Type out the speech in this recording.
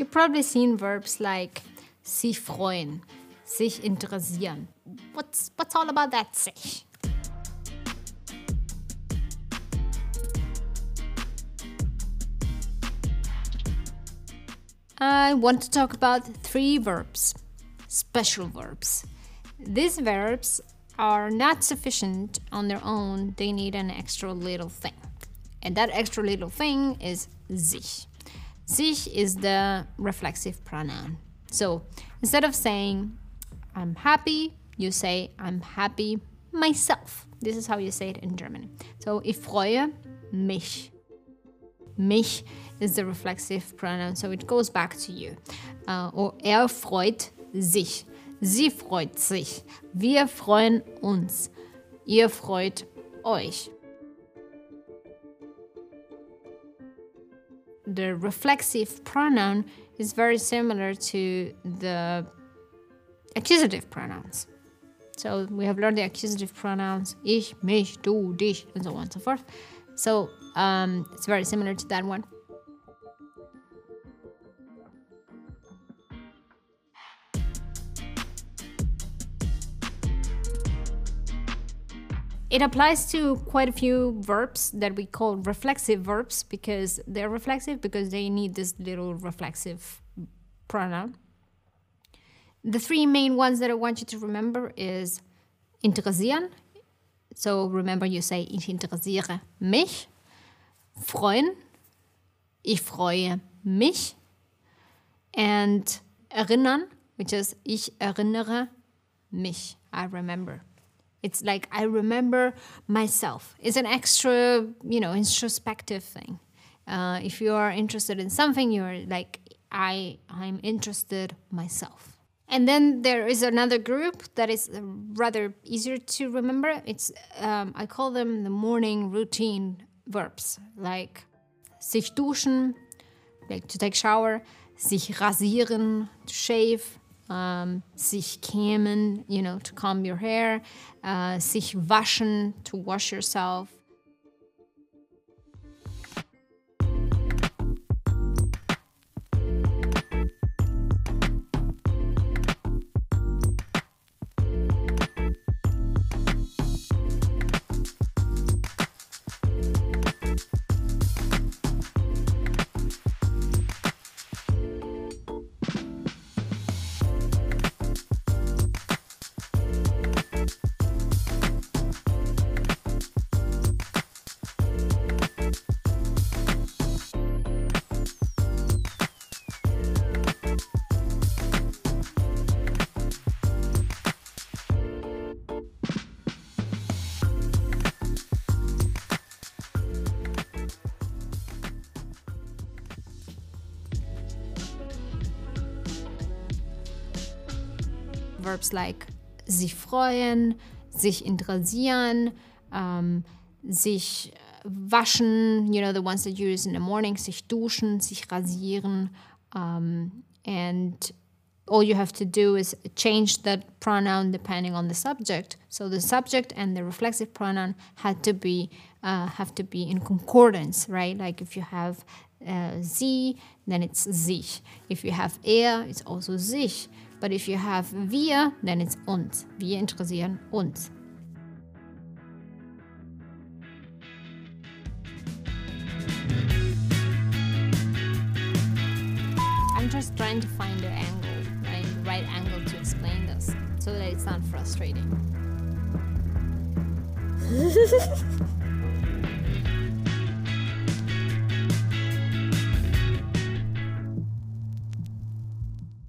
You've probably seen verbs like sich freuen, sich interessieren. What's, what's all about that sich? I want to talk about three verbs, special verbs. These verbs are not sufficient on their own, they need an extra little thing. And that extra little thing is sich. Sich is the reflexive pronoun. So instead of saying I'm happy, you say I'm happy myself. This is how you say it in German. So ich freue mich. Mich is the reflexive pronoun, so it goes back to you. Uh, or er freut sich. Sie freut sich. Wir freuen uns. Ihr freut euch. The reflexive pronoun is very similar to the accusative pronouns. So we have learned the accusative pronouns ich, mich, du, dich, and so on and so forth. So um, it's very similar to that one. It applies to quite a few verbs that we call reflexive verbs because they're reflexive because they need this little reflexive pronoun. The three main ones that I want you to remember is interessieren. So remember you say ich interessiere mich. Freuen. Ich freue mich. And erinnern, which is ich erinnere mich. I remember. It's like I remember myself. It's an extra, you know, introspective thing. Uh, if you are interested in something, you're like, I, I'm interested myself. And then there is another group that is rather easier to remember. It's um, I call them the morning routine verbs, like sich duschen, like to take shower, sich rasieren, to shave, um, sich kämmen, you know, to comb your hair, uh, sich waschen, to wash yourself. Verbs like sich freuen, sich interessieren, um, sich waschen, you know, the ones that you use in the morning, sich duschen, sich rasieren, um, and all you have to do is change that pronoun depending on the subject. So the subject and the reflexive pronoun had to be uh, have to be in concordance, right? Like if you have uh, sie, then it's sich. If you have er, it's also sich. But if you have wir, then it's uns. Wir interessieren uns. I'm just trying to find the angle, right? The right angle to explain this so that it's not frustrating.